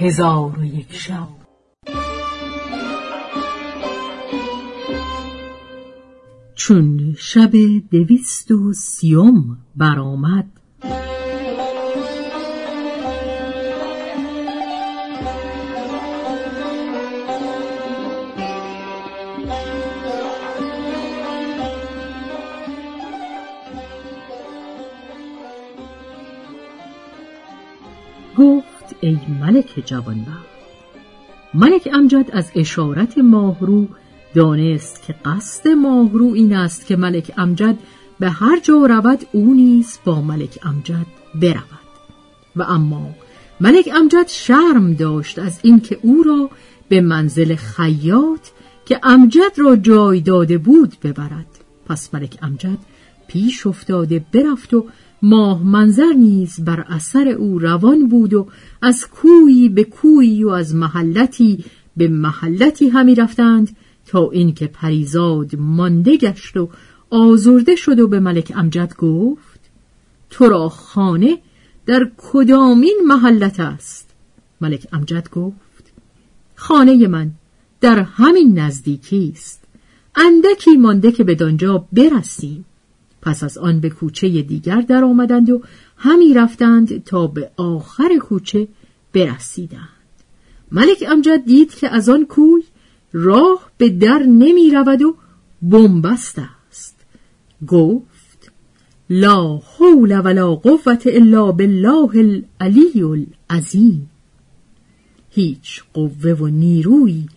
هزار و یک شب. چون شب دویست و سیوم برآمد ای ملک جوانبخت. ملک امجد از اشارت ماهرو دانست که قصد ماهرو این است که ملک امجد به هر جا رود او نیز با ملک امجد برود. و اما ملک امجد شرم داشت از اینکه او را به منزل خیاط که امجد را جای داده بود ببرد. پس ملک امجد پیش افتاده برفت و ماه منظر نیز بر اثر او روان بود و از کویی به کویی و از محلتی به محلتی همی رفتند تا اینکه پریزاد مانده گشت و آزرده شد و به ملک امجد گفت تو را خانه در کدامین محلت است؟ ملک امجد گفت خانه من در همین نزدیکی است. اندکی مانده که به دانجا برسیم. پس از آن به کوچه دیگر در آمدند و همی رفتند تا به آخر کوچه برسیدند. ملک امجد دید که از آن کوی راه به در نمی رود و بنبست است. گفت لا حول ولا قوت الا بالله العلی العظیم. هیچ قوه و نیرویی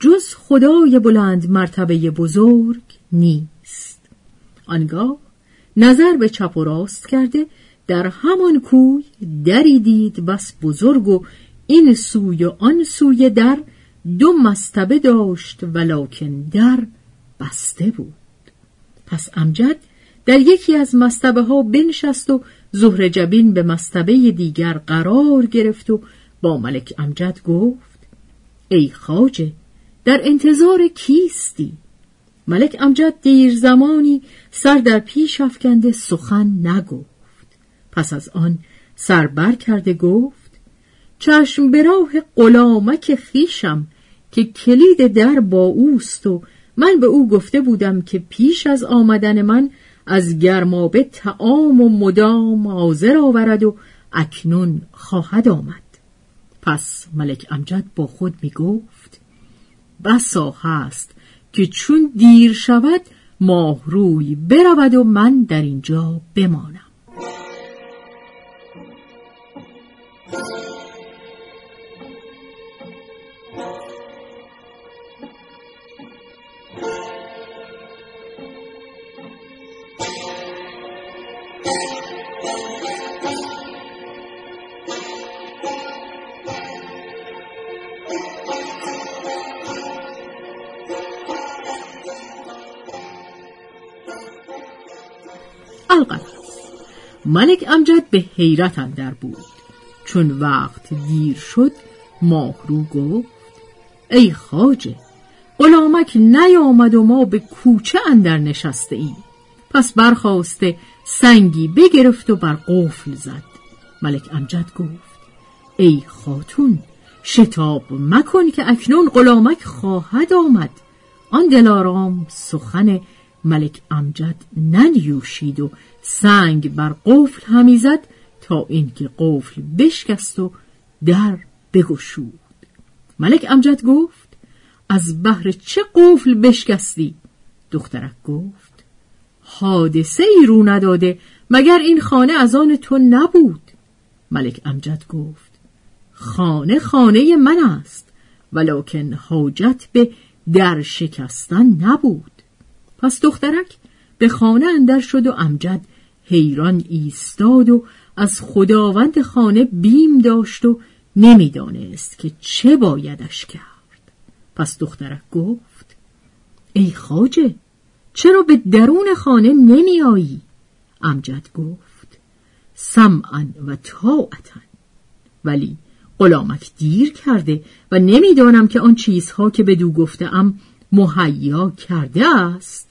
جز خدای بلند مرتبه بزرگ نیست. آنگاه نظر به چپ و راست کرده در همان کوی دری دید بس بزرگ و این سوی و آن سوی در دو مستبه داشت ولکن در بسته بود. پس امجد در یکی از مستبه ها بنشست و زهر جبین به مستبه دیگر قرار گرفت و با ملک امجد گفت ای خاجه در انتظار کیستی؟ ملک امجد دیر زمانی سر در پیش افکنده سخن نگفت. پس از آن سر بر کرده گفت چشم به راه غلامک خیشم که کلید در با اوست و من به او گفته بودم که پیش از آمدن من از گرمابه تعام و مدام حاضر آورد و اکنون خواهد آمد. پس ملک امجد با خود می گفت بسا هست که چون دیر شود ماه روی برود و من در اینجا بمانم. ملک امجد به حیرت اندر بود. چون وقت دیر شد ماهرو گفت ای خاجه غلامک نیامد و ما به کوچه اندر نشسته ایم. پس برخواسته سنگی بگرفت و بر قفل زد. ملک امجد گفت ای خاتون شتاب مکن که اکنون غلامک خواهد آمد. آن دلارام سخن ملک امجد ننیوشید و سنگ بر قفل همی زد تا اینکه قفل بشکست و در بگشود. ملک امجد گفت از بهر چه قفل بشکستی؟ دخترک گفت حادثه ای رو نداده مگر این خانه از آن تو نبود؟ ملک امجد گفت خانه خانه من است ولکن حاجت به در شکستن نبود. پس دخترک به خانه اندر شد و امجد حیران ایستاد و از خداوند خانه بیم داشت و نمی‌دانست که چه بایدش کرد. پس دخترک گفت ای خاجه چرا به درون خانه نمی آیی؟ امجد گفت سمعا و طاعتا. ولی غلامک دیر کرده و نمی‌دانم که آن چیزها که به دو گفته ام مهیا کرده است.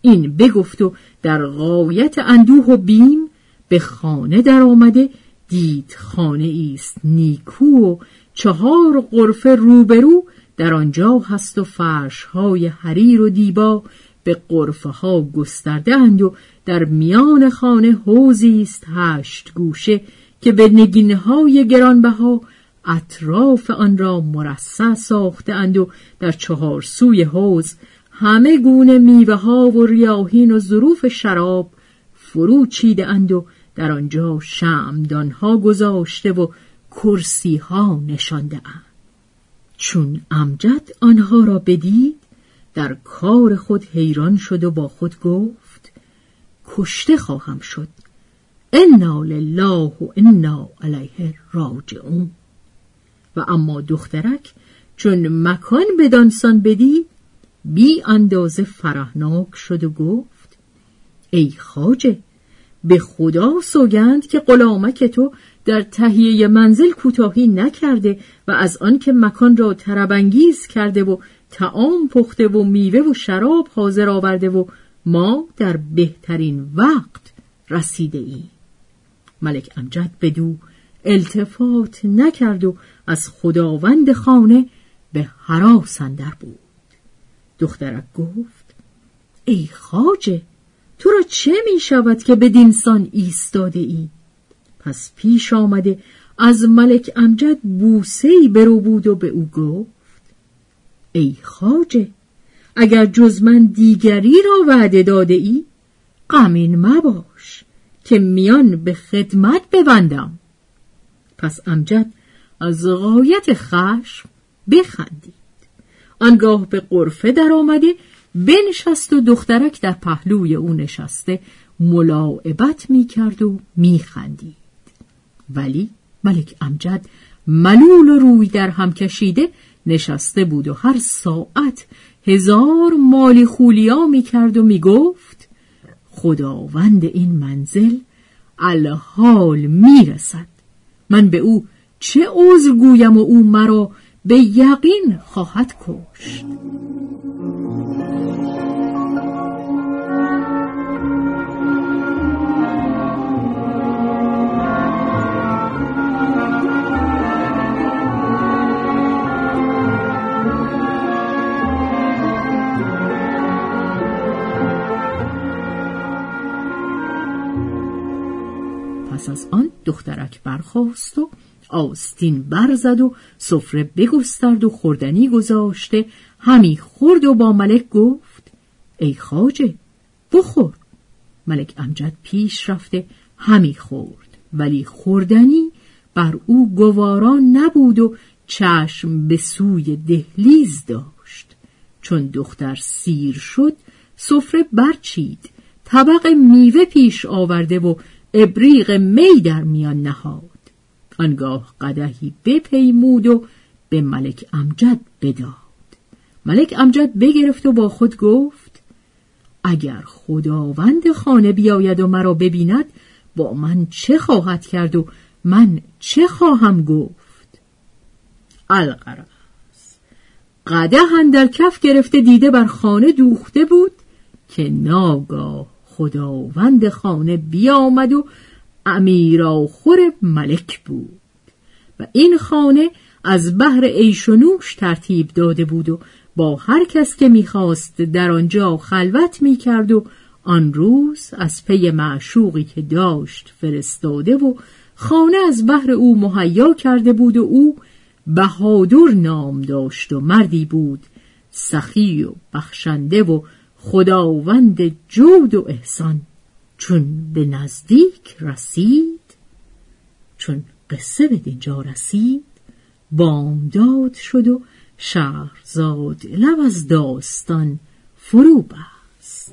این بگفت و در غایت اندوه و بیم به خانه در آمده دید خانه است نیکو و چهار قرفه روبرو در آنجا هست و فرش های حریر و دیبا به قرفه ها گسترده اند و در میان خانه حوزی است هشت گوشه که به نگینه های گرانبها اطراف آن را مرصع ساخته اند و در چهار سوی حوز همه گونه میوه ها و ریاهین و ظروف شراب فرو چیده اند و در آنجا شمدان ها گذاشته و کرسی ها نشانده اند. چون امجد آنها را بدید در کار خود حیران شد و با خود گفت کشته خواهم شد انا لله و انا علیه راجعون و اما دخترک چون مکان بدانسان بدید بی اندازه فرهناک شد و گفت ای خاجه به خدا سوگند که غلامک تو در تهیه منزل کوتاهی نکرده و از آنکه مکان را تربنگیز کرده و تعام پخته و میوه و شراب حاضر آورده و ما در بهترین وقت رسیده ای. ملک امجد بدو التفات نکرد و از خداوند خانه به حراس اندر بود دخترک گفت ای خاجه تو را چه می شود که به دینسان ایستاده ای؟ پس پیش آمده از ملک امجد بوسهی برو بود و به او گفت ای خاجه اگر جز من دیگری را وعده داده ای غمین مباش که میان به خدمت ببندم پس امجد از غایت خشم بخندید آنگاه به قرفه در آمده بنشست و دخترک در پهلوی او نشسته ملاعبت می کرد و می خندید. ولی ملک امجد ملول روی در هم کشیده نشسته بود و هر ساعت هزار مالی خولیا می کرد و می گفت خداوند این منزل الحال می رسد من به او چه عذر گویم و او مرا به یقین خواهد کشت. پس از آن دخترک برخواست و آستین برزد و سفره بگسترد و خوردنی گذاشته. همی خورد و با ملک گفت ای خاجه بخور. ملک امجد پیش رفته همی خورد. ولی خوردنی بر او گواران نبود و چشم به سوی دهلیز داشت. چون دختر سیر شد سفره برچید. طبق میوه پیش آورده و ابریق می در میان نهاد. آنگاه قدهی بپیمود و به ملک امجد بداد. ملک امجد بگرفت و با خود گفت اگر خداوند خانه بیاید و مرا ببیند با من چه خواهد کرد و من چه خواهم گفت؟ القرص قده در کف گرفته دیده بر خانه دوخته بود که ناگاه خداوند خانه بیامد و خور ملک بود. و این خانه از بحر نوش ترتیب داده بود و با هر کس که می‌خواست در آنجا خلوت می‌کرد و آن روز از پی معشوقی که داشت فرستاده و خانه از بحر او مهیا کرده بود و او بهادر نام داشت و مردی بود سخی و بخشنده و خداوند جود و احسان. چون به نزدیک رسید چون قصه به دینجا رسید بامداد شد و شهرزاد لب از داستان فرو بست.